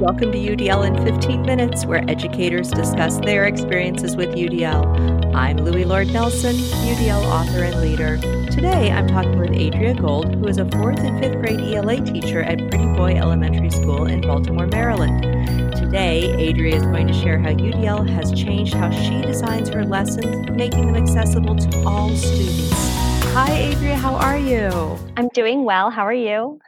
Welcome to UDL in 15 Minutes, where educators discuss their experiences with UDL. I'm Loui Lord Nelson, UDL author and leader. Today, I'm talking with Adria Gold, who is a fourth and fifth grade ELA teacher at Pretty Boy Elementary School in Baltimore, Maryland. Today, Adria is going to share how UDL has changed how she designs her lessons, making them accessible to all students. Hi, Adria, how are you? I'm doing well. How are you?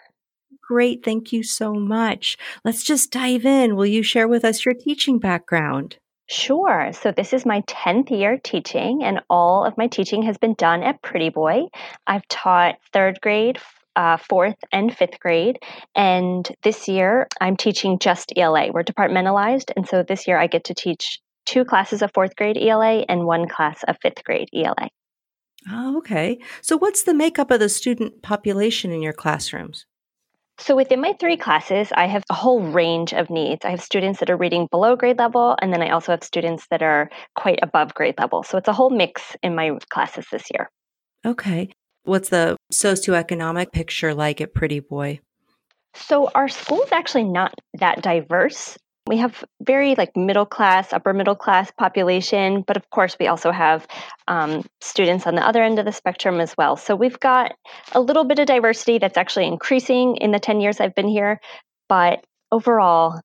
Great. Thank you so much. Let's just dive in. Will you share with us your teaching background? Sure. So, this is my 10th year teaching, and all of my teaching has been done at Pretty Boy. I've taught third grade, uh, fourth, and fifth grade. And this year, I'm teaching just ELA. We're departmentalized. And so this year, I get to teach two classes of fourth grade ELA and one class of fifth grade ELA. Oh, okay. So, what's the makeup of the student population in your classrooms? So, within my three classes, I have a whole range of needs. I have students that are reading below grade level, and then I also have students that are quite above grade level. So, it's a whole mix in my classes this year. Okay. What's the socioeconomic picture like at Pretty Boy? So, our school is actually not that diverse. We have very like middle class, upper middle class population, but of course we also have um, students on the other end of the spectrum as well. So we've got a little bit of diversity that's actually increasing in the 10 years I've been here, but overall,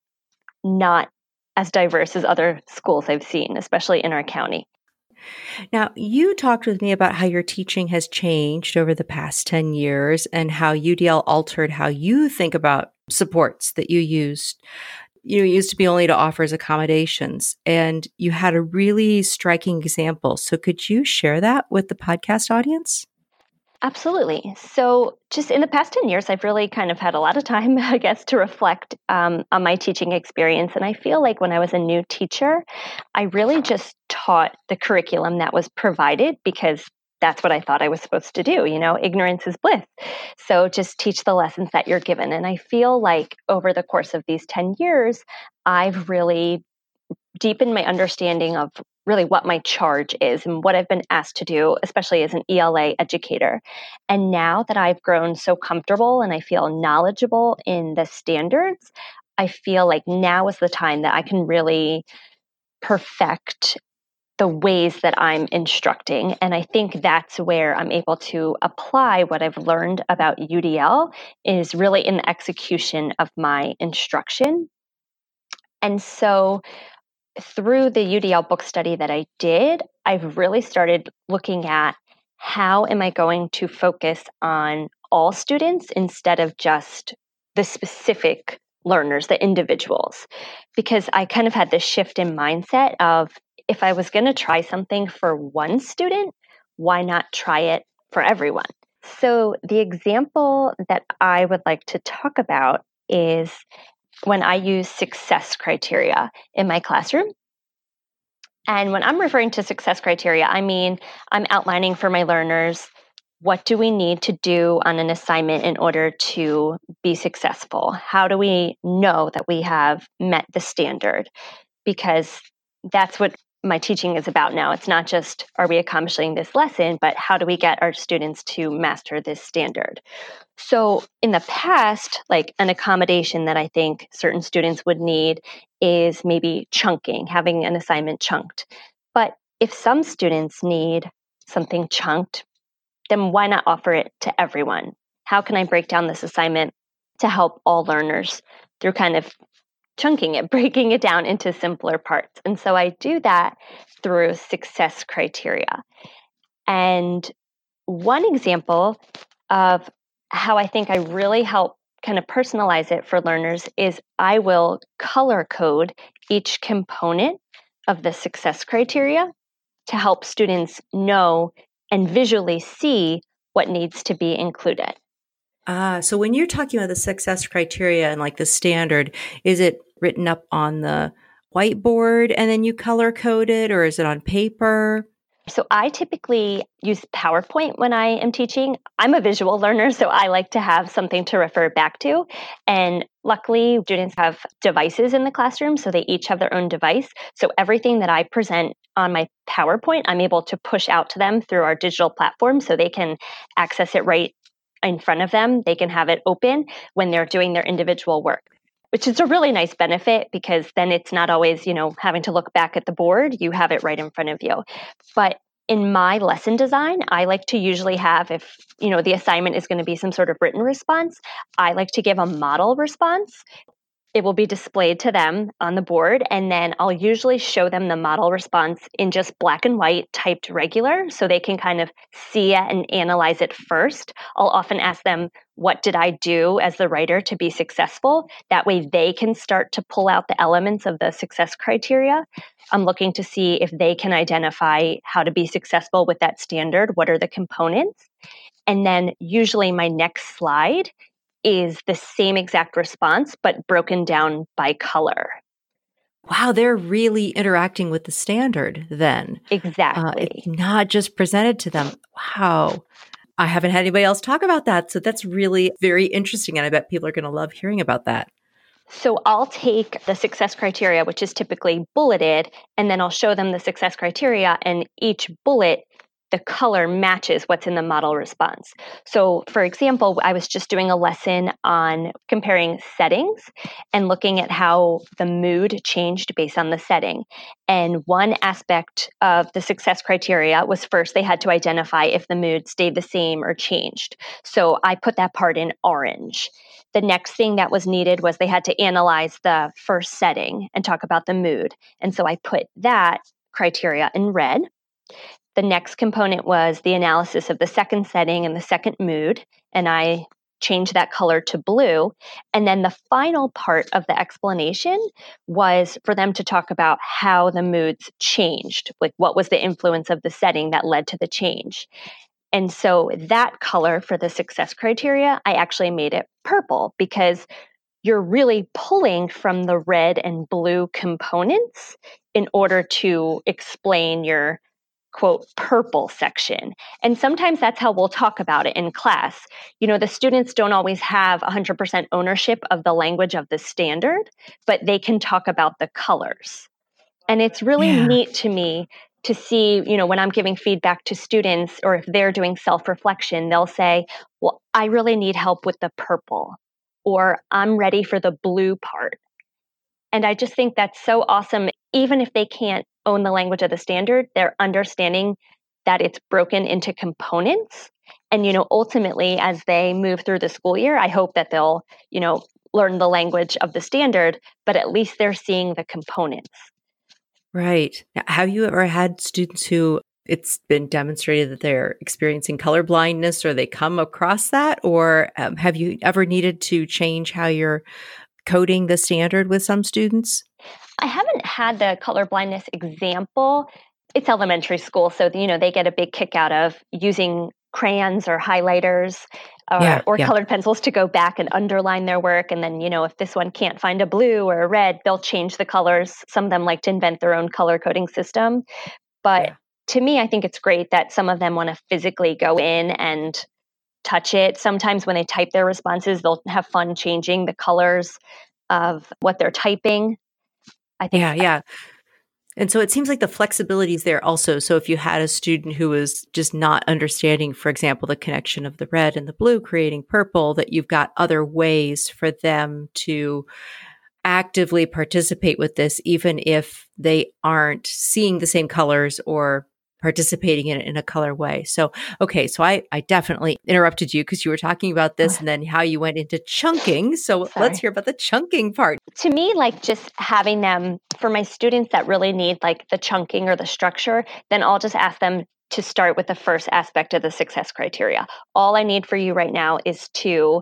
not as diverse as other schools I've seen, especially in our county. Now, you talked with me about how your teaching has changed over the past 10 years and how UDL altered how you think about supports that you used you know, it used to be only to offer as accommodations. And you had a really striking example. So could you share that with the podcast audience? Absolutely. So, just in the past 10 years, I've really kind of had a lot of time, I guess, to reflect um, on my teaching experience. And I feel like when I was a new teacher, I really just taught the curriculum that was provided because that's what I thought I was supposed to do. You know, ignorance is bliss. So just teach the lessons that you're given. And I feel like over the course of these 10 years, I've really deepened my understanding of really what my charge is and what I've been asked to do, especially as an ELA educator. And now that I've grown so comfortable and I feel knowledgeable in the standards, I feel like now is the time that I can really perfect the ways that I'm instructing. And I think that's where I'm able to apply what I've learned about UDL is really in the execution of my instruction. And so through the UDL book study that I did, I've really started looking at how am I going to focus on all students instead of just the specific learners, the individuals, because I kind of had this shift in mindset of if I was going to try something for one student, why not try it for everyone? So, the example that I would like to talk about is when I use success criteria in my classroom. And when I'm referring to success criteria, I mean I'm outlining for my learners what do we need to do on an assignment in order to be successful? How do we know that we have met the standard? Because that's what my teaching is about now. It's not just are we accomplishing this lesson, but how do we get our students to master this standard? So, in the past, like an accommodation that I think certain students would need is maybe chunking, having an assignment chunked. But if some students need something chunked, then why not offer it to everyone? How can I break down this assignment to help all learners through kind of chunking it, breaking it down into simpler parts. And so I do that through success criteria. And one example of how I think I really help kind of personalize it for learners is I will color code each component of the success criteria to help students know and visually see what needs to be included. Ah, so when you're talking about the success criteria and like the standard, is it written up on the whiteboard and then you color code it, or is it on paper? So I typically use PowerPoint when I am teaching. I'm a visual learner, so I like to have something to refer back to. And luckily, students have devices in the classroom, so they each have their own device. So everything that I present on my PowerPoint, I'm able to push out to them through our digital platform so they can access it right in front of them. They can have it open when they're doing their individual work which is a really nice benefit because then it's not always, you know, having to look back at the board. You have it right in front of you. But in my lesson design, I like to usually have, if you know the assignment is going to be some sort of written response, I like to give a model response it will be displayed to them on the board, and then I'll usually show them the model response in just black and white typed regular so they can kind of see it and analyze it first. I'll often ask them, What did I do as the writer to be successful? That way they can start to pull out the elements of the success criteria. I'm looking to see if they can identify how to be successful with that standard. What are the components? And then usually my next slide is the same exact response, but broken down by color. Wow, they're really interacting with the standard then. Exactly. Uh, it's not just presented to them. Wow. I haven't had anybody else talk about that. So that's really very interesting. And I bet people are going to love hearing about that. So I'll take the success criteria, which is typically bulleted, and then I'll show them the success criteria, and each bullet the color matches what's in the model response. So, for example, I was just doing a lesson on comparing settings and looking at how the mood changed based on the setting. And one aspect of the success criteria was first they had to identify if the mood stayed the same or changed. So, I put that part in orange. The next thing that was needed was they had to analyze the first setting and talk about the mood. And so I put that criteria in red. The next component was the analysis of the second setting and the second mood, and I changed that color to blue. And then the final part of the explanation was for them to talk about how the moods changed, like what was the influence of the setting that led to the change. And so that color for the success criteria, I actually made it purple because you're really pulling from the red and blue components in order to explain your quote purple section. And sometimes that's how we'll talk about it in class. You know the students don't always have 100% ownership of the language of the standard but they can talk about the colors. And it's really yeah. neat to me to see you know when i'm giving feedback to students or if they're doing self-reflection they'll say well i really need help with the purple or i'm ready for the blue part. And i just think that's so awesome even if they can't own the language of the standard, they're understanding that it's broken into components. And, you know, ultimately, as they move through the school year, I hope that they'll, you know, learn the language of the standard, but at least they're seeing the components. Right. Have you ever had students who it's been demonstrated that they're experiencing color blindness or they come across that? Or um, have you ever needed to change how you're coding the standard with some students? I haven't had the color blindness example. It's elementary school, so you know they get a big kick out of using crayons or highlighters or, yeah, or yeah. colored pencils to go back and underline their work. And then, you know, if this one can't find a blue or a red, they'll change the colors. Some of them like to invent their own color coding system. But yeah. to me, I think it's great that some of them want to physically go in and touch it. Sometimes when they type their responses, they'll have fun changing the colors of what they're typing. I think. Yeah, yeah. And so it seems like the flexibility is there also. So if you had a student who was just not understanding, for example, the connection of the red and the blue creating purple, that you've got other ways for them to actively participate with this, even if they aren't seeing the same colors or participating in it in a color way. So, okay, so I, I definitely interrupted you because you were talking about this oh. and then how you went into chunking. So Sorry. let's hear about the chunking part. To me, like just having them for my students that really need like the chunking or the structure, then I'll just ask them to start with the first aspect of the success criteria. All I need for you right now is to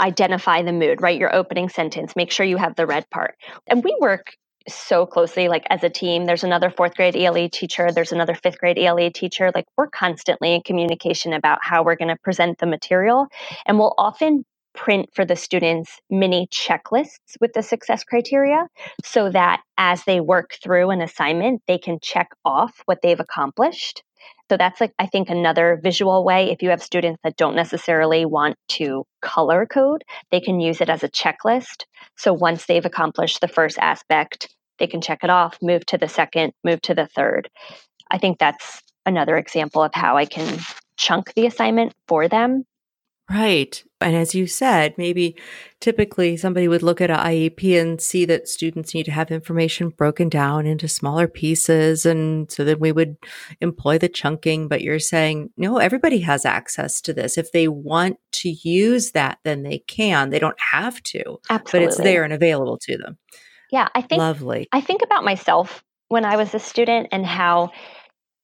identify the mood, write your opening sentence, make sure you have the red part. And we work so closely like as a team there's another fourth grade ELA teacher there's another fifth grade ELA teacher like we're constantly in communication about how we're going to present the material and we'll often print for the students mini checklists with the success criteria so that as they work through an assignment they can check off what they've accomplished so that's like, I think, another visual way. If you have students that don't necessarily want to color code, they can use it as a checklist. So once they've accomplished the first aspect, they can check it off, move to the second, move to the third. I think that's another example of how I can chunk the assignment for them. Right. And as you said, maybe typically somebody would look at an IEP and see that students need to have information broken down into smaller pieces. And so then we would employ the chunking. But you're saying, no, everybody has access to this. If they want to use that, then they can. They don't have to, Absolutely. but it's there and available to them. Yeah, I think Lovely. I think about myself when I was a student and how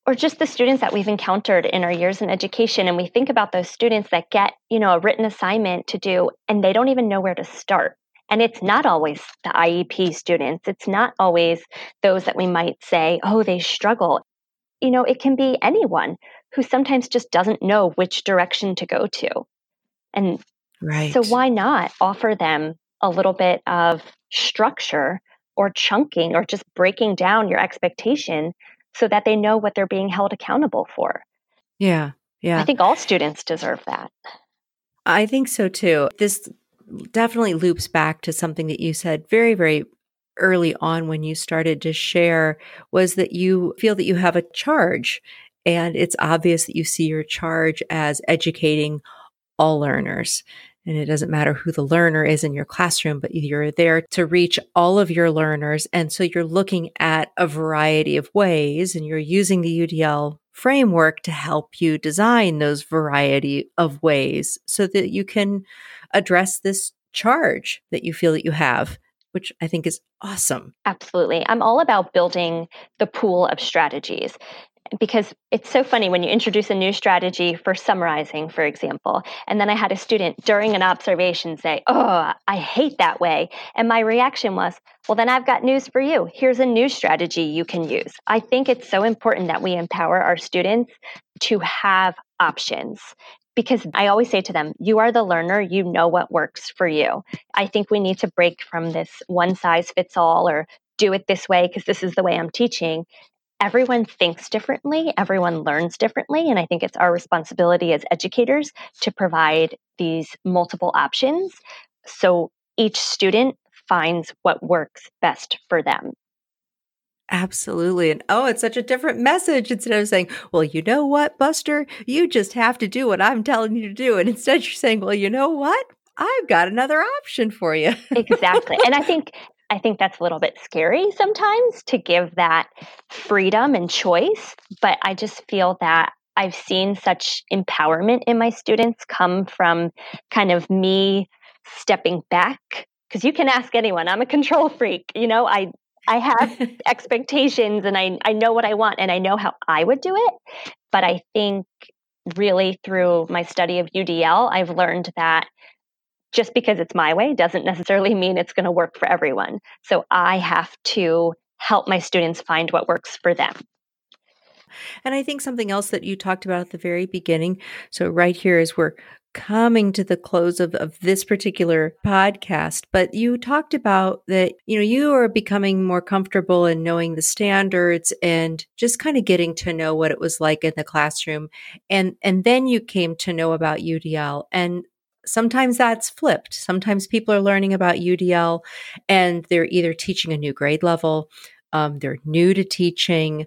or just the students that we've encountered in our years in education and we think about those students that get you know a written assignment to do and they don't even know where to start. And it's not always the iep students. It's not always those that we might say oh they struggle. You know it can be anyone who sometimes just doesn't know which direction to go to. And right. so why not offer them a little bit of structure or chunking or just breaking down your expectation so that they know what they're being held accountable for. Yeah. Yeah. I think all students deserve that. I think so too. This definitely loops back to something that you said very, very early on when you started to share was that you feel that you have a charge. And it's obvious that you see your charge as educating all learners. And it doesn't matter who the learner is in your classroom, but you're there to reach all of your learners. And so you're looking at a variety of ways and you're using the UDL framework to help you design those variety of ways so that you can address this charge that you feel that you have which I think is awesome. Absolutely. I'm all about building the pool of strategies because it's so funny when you introduce a new strategy for summarizing, for example. And then I had a student during an observation say, Oh, I hate that way. And my reaction was, Well, then I've got news for you. Here's a new strategy you can use. I think it's so important that we empower our students to have options. Because I always say to them, you are the learner, you know what works for you. I think we need to break from this one size fits all or do it this way because this is the way I'm teaching everyone thinks differently, everyone learns differently. And I think it's our responsibility as educators to provide these multiple options so each student finds what works best for them. Absolutely. And oh, it's such a different message instead of saying, well, you know what, Buster, you just have to do what I'm telling you to do. And instead you're saying, well, you know what? I've got another option for you. exactly. And I think I think that's a little bit scary sometimes to give that freedom and choice. But I just feel that I've seen such empowerment in my students come from kind of me stepping back. Because you can ask anyone, I'm a control freak. You know, I I have expectations and I, I know what I want and I know how I would do it. But I think really through my study of UDL, I've learned that just because it's my way doesn't necessarily mean it's going to work for everyone. So I have to help my students find what works for them. And I think something else that you talked about at the very beginning. So, right here, as we're coming to the close of, of this particular podcast, but you talked about that, you know, you are becoming more comfortable in knowing the standards and just kind of getting to know what it was like in the classroom. And, and then you came to know about UDL. And sometimes that's flipped. Sometimes people are learning about UDL and they're either teaching a new grade level, um, they're new to teaching,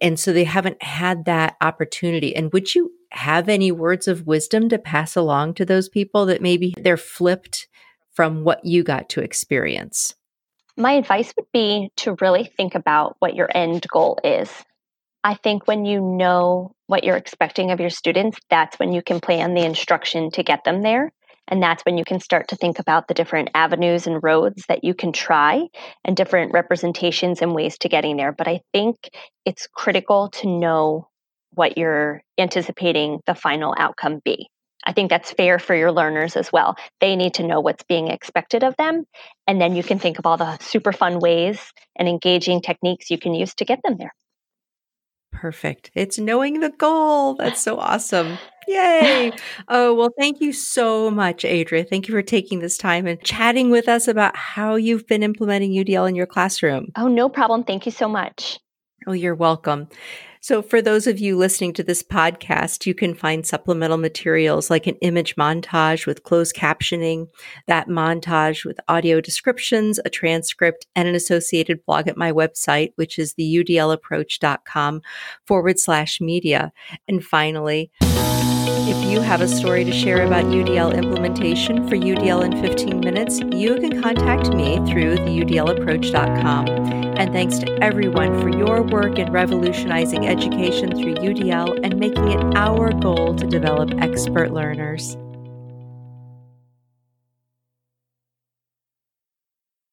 and so they haven't had that opportunity. And would you have any words of wisdom to pass along to those people that maybe they're flipped from what you got to experience? My advice would be to really think about what your end goal is. I think when you know what you're expecting of your students, that's when you can plan the instruction to get them there. And that's when you can start to think about the different avenues and roads that you can try and different representations and ways to getting there. But I think it's critical to know what you're anticipating the final outcome be. I think that's fair for your learners as well. They need to know what's being expected of them. And then you can think of all the super fun ways and engaging techniques you can use to get them there. Perfect. It's knowing the goal. That's so awesome. Yay. Oh, well, thank you so much, Adria. Thank you for taking this time and chatting with us about how you've been implementing UDL in your classroom. Oh, no problem. Thank you so much. Oh, you're welcome. So, for those of you listening to this podcast, you can find supplemental materials like an image montage with closed captioning, that montage with audio descriptions, a transcript, and an associated blog at my website, which is the udlapproach.com forward slash media. And finally, If you have a story to share about UDL implementation for UDL in 15 minutes, you can contact me through theudlapproach.com. And thanks to everyone for your work in revolutionizing education through UDL and making it our goal to develop expert learners.